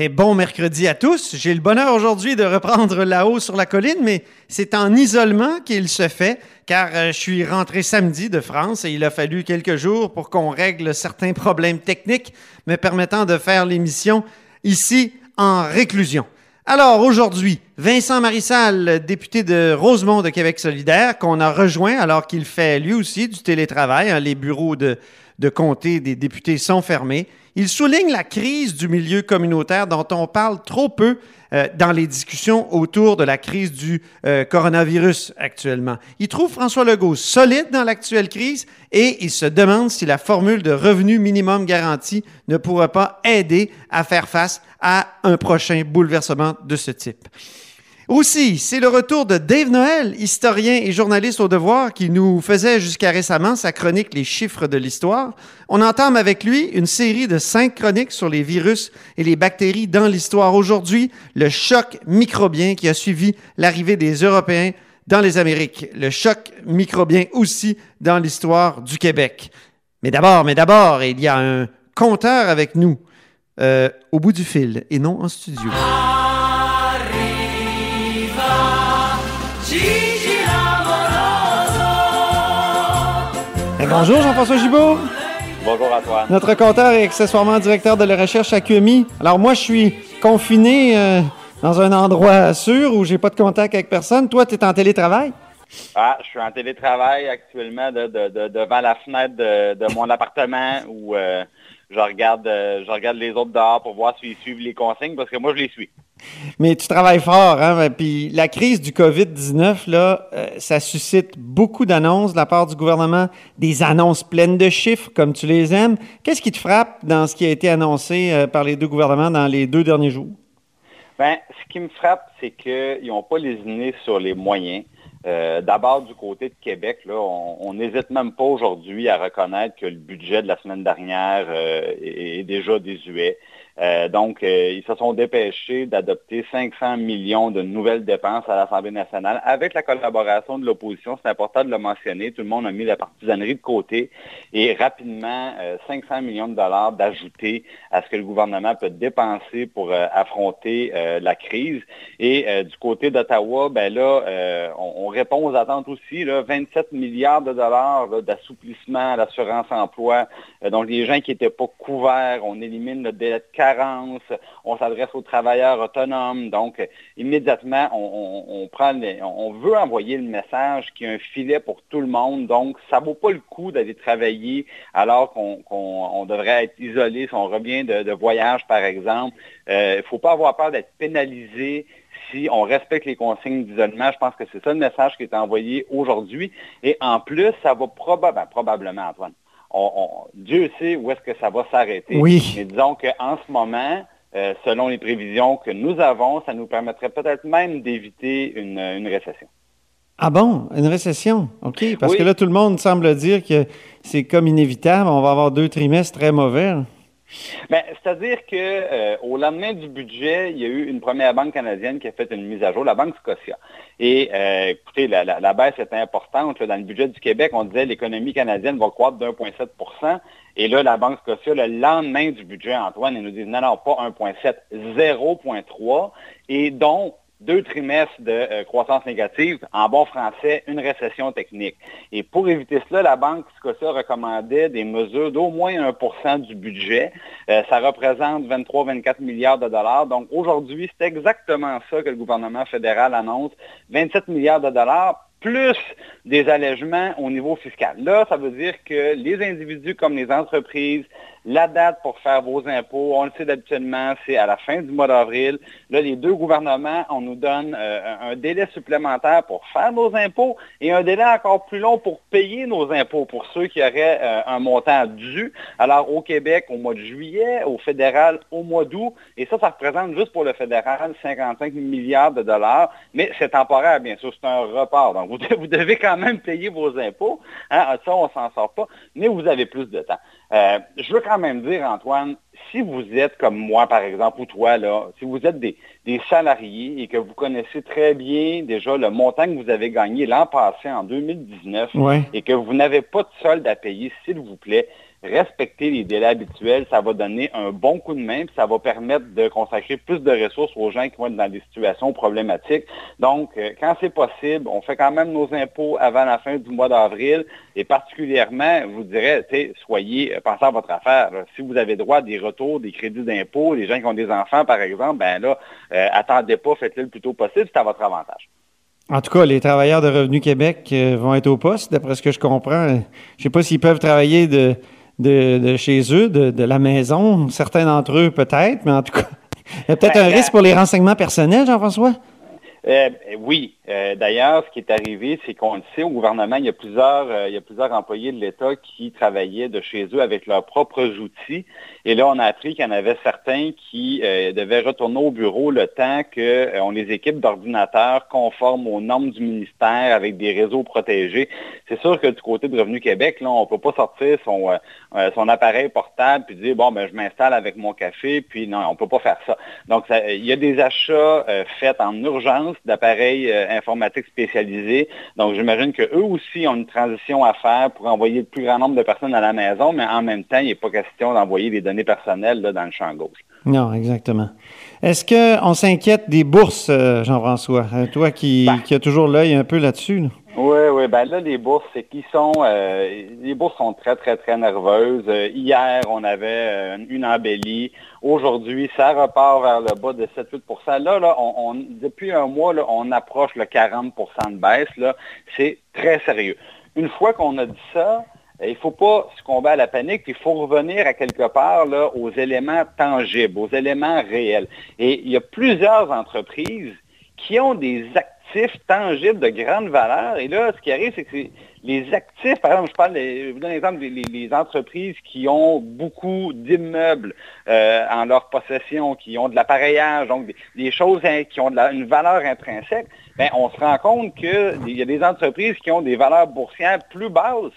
Et bon mercredi à tous. J'ai le bonheur aujourd'hui de reprendre là-haut sur la colline, mais c'est en isolement qu'il se fait, car euh, je suis rentré samedi de France et il a fallu quelques jours pour qu'on règle certains problèmes techniques me permettant de faire l'émission ici en réclusion. Alors aujourd'hui, Vincent Marissal, député de Rosemont de Québec solidaire, qu'on a rejoint alors qu'il fait lui aussi du télétravail. Les bureaux de comté des députés sont fermés. Il souligne la crise du milieu communautaire dont on parle trop peu euh, dans les discussions autour de la crise du euh, coronavirus actuellement. Il trouve François Legault solide dans l'actuelle crise et il se demande si la formule de revenu minimum garanti ne pourra pas aider à faire face à un prochain bouleversement de ce type. Aussi, c'est le retour de Dave Noël, historien et journaliste au devoir, qui nous faisait jusqu'à récemment sa chronique Les chiffres de l'histoire. On entame avec lui une série de cinq chroniques sur les virus et les bactéries dans l'histoire. Aujourd'hui, le choc microbien qui a suivi l'arrivée des Européens dans les Amériques. Le choc microbien aussi dans l'histoire du Québec. Mais d'abord, mais d'abord, il y a un compteur avec nous euh, au bout du fil et non en studio. Bonjour Jean-François Gibault. Bonjour à toi. Notre compteur est accessoirement directeur de la recherche à QMI. Alors moi, je suis confiné euh, dans un endroit sûr où j'ai pas de contact avec personne. Toi, tu es en télétravail? Ah, je suis en télétravail actuellement de, de, de, devant la fenêtre de, mon appartement où euh, je regarde euh, je regarde les autres dehors pour voir s'ils suivent les consignes parce que moi je les suis. Mais tu travailles fort, hein? Puis la crise du COVID-19, là, euh, ça suscite beaucoup d'annonces de la part du gouvernement, des annonces pleines de chiffres, comme tu les aimes. Qu'est-ce qui te frappe dans ce qui a été annoncé euh, par les deux gouvernements dans les deux derniers jours? Bien, ce qui me frappe, c'est qu'ils n'ont pas lésiné sur les moyens. Euh, d'abord, du côté de Québec, là, on n'hésite même pas aujourd'hui à reconnaître que le budget de la semaine dernière est, est, déjà désuet. Euh, donc, euh, ils se sont dépêchés d'adopter 500 millions de nouvelles dépenses à l'Assemblée nationale avec la collaboration de l'opposition. C'est important de le mentionner. Tout le monde a mis la partisanerie de côté et rapidement 500 euh, millions de dollars d'ajouter à ce que le gouvernement peut dépenser pour affronter la crise. Et du côté d'Ottawa, ben là, on, répond aux attentes aussi. Là, 27 milliards de dollars d'assouplissement à l'assurance emploi. donc, les gens qui n'étaient pas couverts, on élimine le délai de on s'adresse aux travailleurs autonomes. Donc, immédiatement, on, prend on veut envoyer le message qu'il y a un filet pour tout le monde. Donc, ça ne vaut pas le coup d'aller travailler alors qu'on devrait être isolé si on revient de, voyage, par exemple. Il euh, ne faut pas avoir peur d'être pénalisé si on respecte les consignes d'isolement. Je pense que c'est ça le message qui est envoyé aujourd'hui. Et en plus, ça va probablement, probablement, Antoine, Dieu sait où est-ce que ça va s'arrêter. Oui. Mais disons qu'en ce moment, euh, selon les prévisions que nous avons, ça nous permettrait peut-être même d'éviter une, récession. Ah bon, une récession, OK. Parce que là, tout le monde semble dire que c'est comme inévitable, on va avoir deux trimestres très mauvais. Ben, C'est-à-dire qu'au euh, lendemain du budget, il y a eu une première banque canadienne qui a fait une mise à jour, la Banque Scotia. Et euh, écoutez, la, baisse est importante. dans le budget du Québec, on disait l'économie canadienne va croître d'1,7 Et là, la Banque Scotia, le lendemain du budget, Antoine, ils nous disent non, non, pas 1,7, 0,3. Et donc, deux trimestres de euh, croissance négative, en bon français, une récession technique. Et pour éviter cela, la Banque Scotia recommandait des mesures d'au moins 1% du budget. Euh, ça représente 23-24 milliards de dollars. Donc aujourd'hui, c'est exactement ça que le gouvernement fédéral annonce, 27 milliards de dollars plus des allègements au niveau fiscal. Là, ça veut dire que les individus comme les entreprises, La date pour faire vos impôts, on le sait d'habituellement, c'est à la fin du mois d'avril. Là, les deux gouvernements, on nous donne euh, un délai supplémentaire pour faire nos impôts et un délai encore plus long pour payer nos impôts pour ceux qui auraient euh, un montant dû. Alors, au Québec, au mois de juillet, au fédéral, au mois d'août. Et ça, ça représente juste pour le fédéral 55 milliards de dollars. Mais c'est temporaire, bien sûr, c'est un report. Donc, vous, devez quand même payer vos impôts. Hein? Ça, on s'en sort pas. Mais vous avez plus de temps. Euh, je veux quand même dire, Antoine, si vous êtes comme moi, par exemple, ou toi, là, si vous êtes des, salariés et que vous connaissez très bien déjà le montant que vous avez gagné l'an passé, en 2019, et que vous n'avez pas de solde à payer, s'il vous plaît, respecter les délais habituels, ça va donner un bon coup de main, puis ça va permettre de consacrer plus de ressources aux gens qui vont être dans des situations problématiques. Donc, euh, quand c'est possible, on fait quand même nos impôts avant la fin du mois d'avril, et particulièrement, vous dirais, soyez, euh, pensez à votre affaire. Si vous avez droit à des retours, des crédits d'impôts, les gens qui ont des enfants, par exemple, ben là, euh, attendez pas, faites-le le plus tôt possible, c'est à votre avantage. En tout cas, les travailleurs de Revenu Québec vont être au poste, d'après ce que je comprends. Je ne sais pas s'ils peuvent travailler de de, chez eux, de, la maison. Certains d'entre eux, peut-être, mais en tout cas, il y a peut-être un risque pour les renseignements personnels, Jean-François? Euh, oui. Euh, d'ailleurs, ce qui est arrivé, c'est qu'on le sait, au gouvernement, il y a plusieurs, euh, il y a plusieurs employés de l'État qui travaillaient de chez eux avec leurs propres outils. Et là, on a appris qu'il y en avait certains qui devaient retourner au bureau le temps qu'on les équipe d'ordinateurs conformes aux normes du ministère avec des réseaux protégés. C'est sûr que du côté de Revenu Québec, là, on ne peut pas sortir son, appareil portable puis dire, bon, ben, je m'installe avec mon café, puis non, on ne peut pas faire ça. Donc, il y a des achats faits en urgence d'appareils euh, informatiques spécialisés. Donc, j'imagine qu'eux aussi ont une transition à faire pour envoyer le plus grand nombre de personnes à la maison, mais en même temps, il n'est pas question d'envoyer des données personnelles dans le champ gauche. Non, exactement. Est-ce qu'on s'inquiète des bourses, euh, Jean-François? Euh, toi qui, ben. qui as toujours l'œil un peu là-dessus. là? Ben là, les bourses, c'est qu'ils sont, euh, les bourses sont très, très, très nerveuses. Euh, hier, on avait euh, une embellie. Aujourd'hui, ça repart vers le bas de 7-8 Là, là depuis un mois, là, on approche le 40% de baisse. Là. C'est très sérieux. Une fois qu'on a dit ça, il ne faut pas succomber à la panique, il faut revenir à quelque part là, aux éléments tangibles, aux éléments réels. Et il y a plusieurs entreprises qui ont des activités tangibles de grande valeur. Et là, ce qui arrive, c'est que les actifs, par exemple, je parle, je vous donne l'exemple des entreprises qui ont beaucoup d'immeubles euh, en leur possession, qui ont de l'appareillage, donc des, choses qui ont une valeur intrinsèque, bien, on se rend compte qu'il y a des entreprises qui ont des valeurs boursières plus basses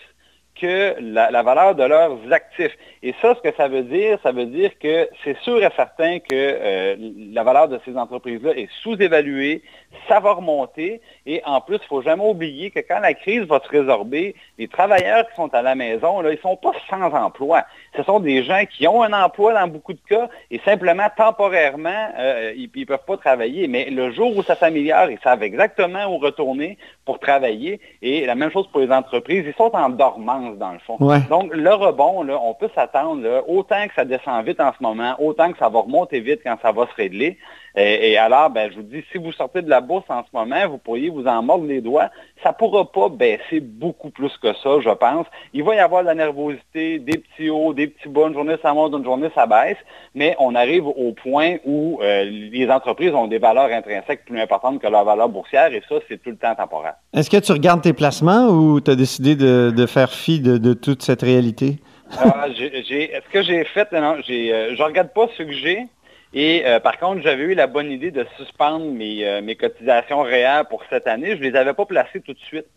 que la, valeur de leurs actifs. Et ça, ce que ça veut dire, ça veut dire que c'est sûr et certain que euh, la valeur de ces entreprises-là est sous-évaluée, ça va remonter, et en plus, il ne faut jamais oublier que quand la crise va se résorber, les travailleurs qui sont à la maison, là, ils ne sont pas sans emploi. Ce sont des gens qui ont un emploi dans beaucoup de cas, et simplement, temporairement, euh, ils ne peuvent pas travailler. Mais le jour où ça s'améliore, ils savent exactement où retourner pour travailler. Et la même chose pour les entreprises, ils sont en dormance dans le fond. Donc, le rebond, là, on peut s'attendre, autant que ça descend vite en ce moment, autant que ça va remonter vite quand ça va se régler. Et, alors, ben, je vous dis, si vous sortez de la bourse en ce moment, vous pourriez vous en mordre les doigts. Ça ne pourra pas baisser beaucoup plus que ça, je pense. Il va y avoir de la nervosité, des petits hauts, des petits bas. Une journée, ça monte, une journée, ça baisse. Mais on arrive au point où euh, les entreprises ont des valeurs intrinsèques plus importantes que leurs valeurs boursières et ça, c'est tout le temps temporaire. Est-ce que tu regardes tes placements ou tu as décidé de, faire fi de, toute cette réalité? Ah, est-ce que j'ai fait? Non, j'ai, euh, je regarde pas ce que j'ai. Et euh, par contre, j'avais eu la bonne idée de suspendre mes, euh, mes cotisations réelles pour cette année. Je ne les avais pas placées tout de suite.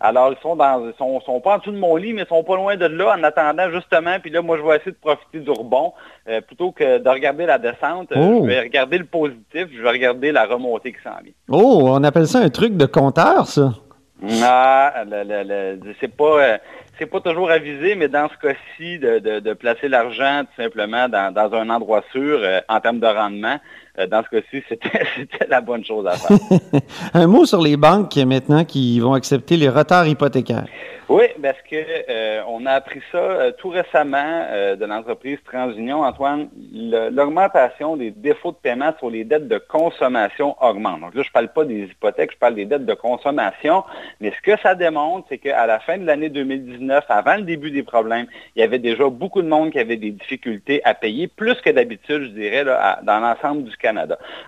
Alors, ils sont dans, sont, sont pas en dessous de mon lit, mais ils sont pas loin de là en attendant justement. Puis là, moi, je vais essayer de profiter du rebond euh, plutôt que de regarder la descente. Oh. Je vais regarder le positif, je vais regarder la remontée qui s'en vient. Oh, on appelle ça un truc de compteur, ça. Ah, c'est pas c'est pas toujours avisé, mais dans ce cas-ci, de, placer l'argent tout simplement dans, un endroit sûr euh, en termes de rendement, dans ce cas-ci, c'était la bonne chose à faire. Un mot sur les banques maintenant qui vont accepter les retards hypothécaires. Oui, parce que euh, on a appris ça euh, tout récemment de l'entreprise TransUnion, Antoine. L'augmentation des défauts de paiement sur les dettes de consommation augmente. Donc là, je ne parle pas des hypothèques, je parle des dettes de consommation. Mais ce que ça démontre, c'est qu'à la fin de l'année 2019, avant le début des problèmes, il y avait déjà beaucoup de monde qui avait des difficultés à payer, plus que d'habitude, je dirais, dans l'ensemble du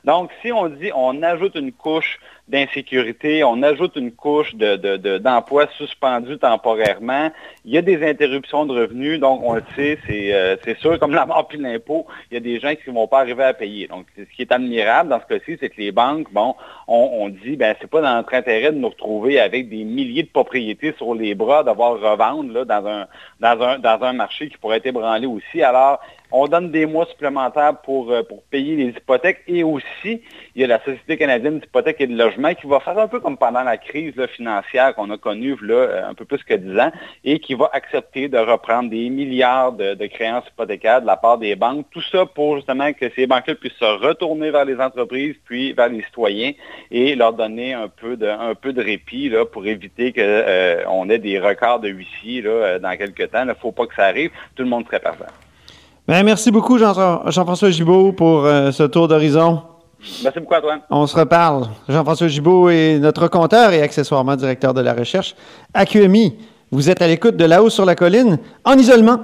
Donc, si on dit on ajoute une couche d'insécurité, on ajoute une couche d'emploi de, suspendu temporairement, il y a des interruptions de revenus, donc on le sait, c'est euh, sûr, comme la mort puis l'impôt, il y a des gens qui ne vont pas arriver à payer. Donc, ce qui est admirable dans ce cas-ci, c'est que les banques, bon, on, dit, ben c'est pas dans notre intérêt de nous retrouver avec des milliers de propriétés sur les bras, d'avoir revendre là, dans, un, dans, un, dans un marché qui pourrait être ébranlé aussi. Alors, on donne des mois supplémentaires pour, euh, pour payer les hypothèques et aussi, il y a la Société canadienne d'hypothèques et de logement qui va faire un peu comme pendant la crise financière qu'on a connue là, euh, un peu plus que 10 ans et qui va accepter de reprendre des milliards de, créances hypothécaires de la part des banques. Tout ça pour justement que ces banques-là puissent se retourner vers les entreprises puis vers les citoyens et leur donner un peu de, un peu de répit là, pour éviter qu'on euh, ait des records de huissiers là, dans quelques temps. Il ne faut pas que ça arrive. Tout le monde serait perdant. Ben, merci beaucoup, Jean-François Gibault, pour euh, ce tour d'horizon. Merci beaucoup, Antoine. On se reparle. Jean-François Gibault est notre compteur et accessoirement directeur de la recherche à QMI. Vous êtes à l'écoute de là-haut sur la colline, en isolement.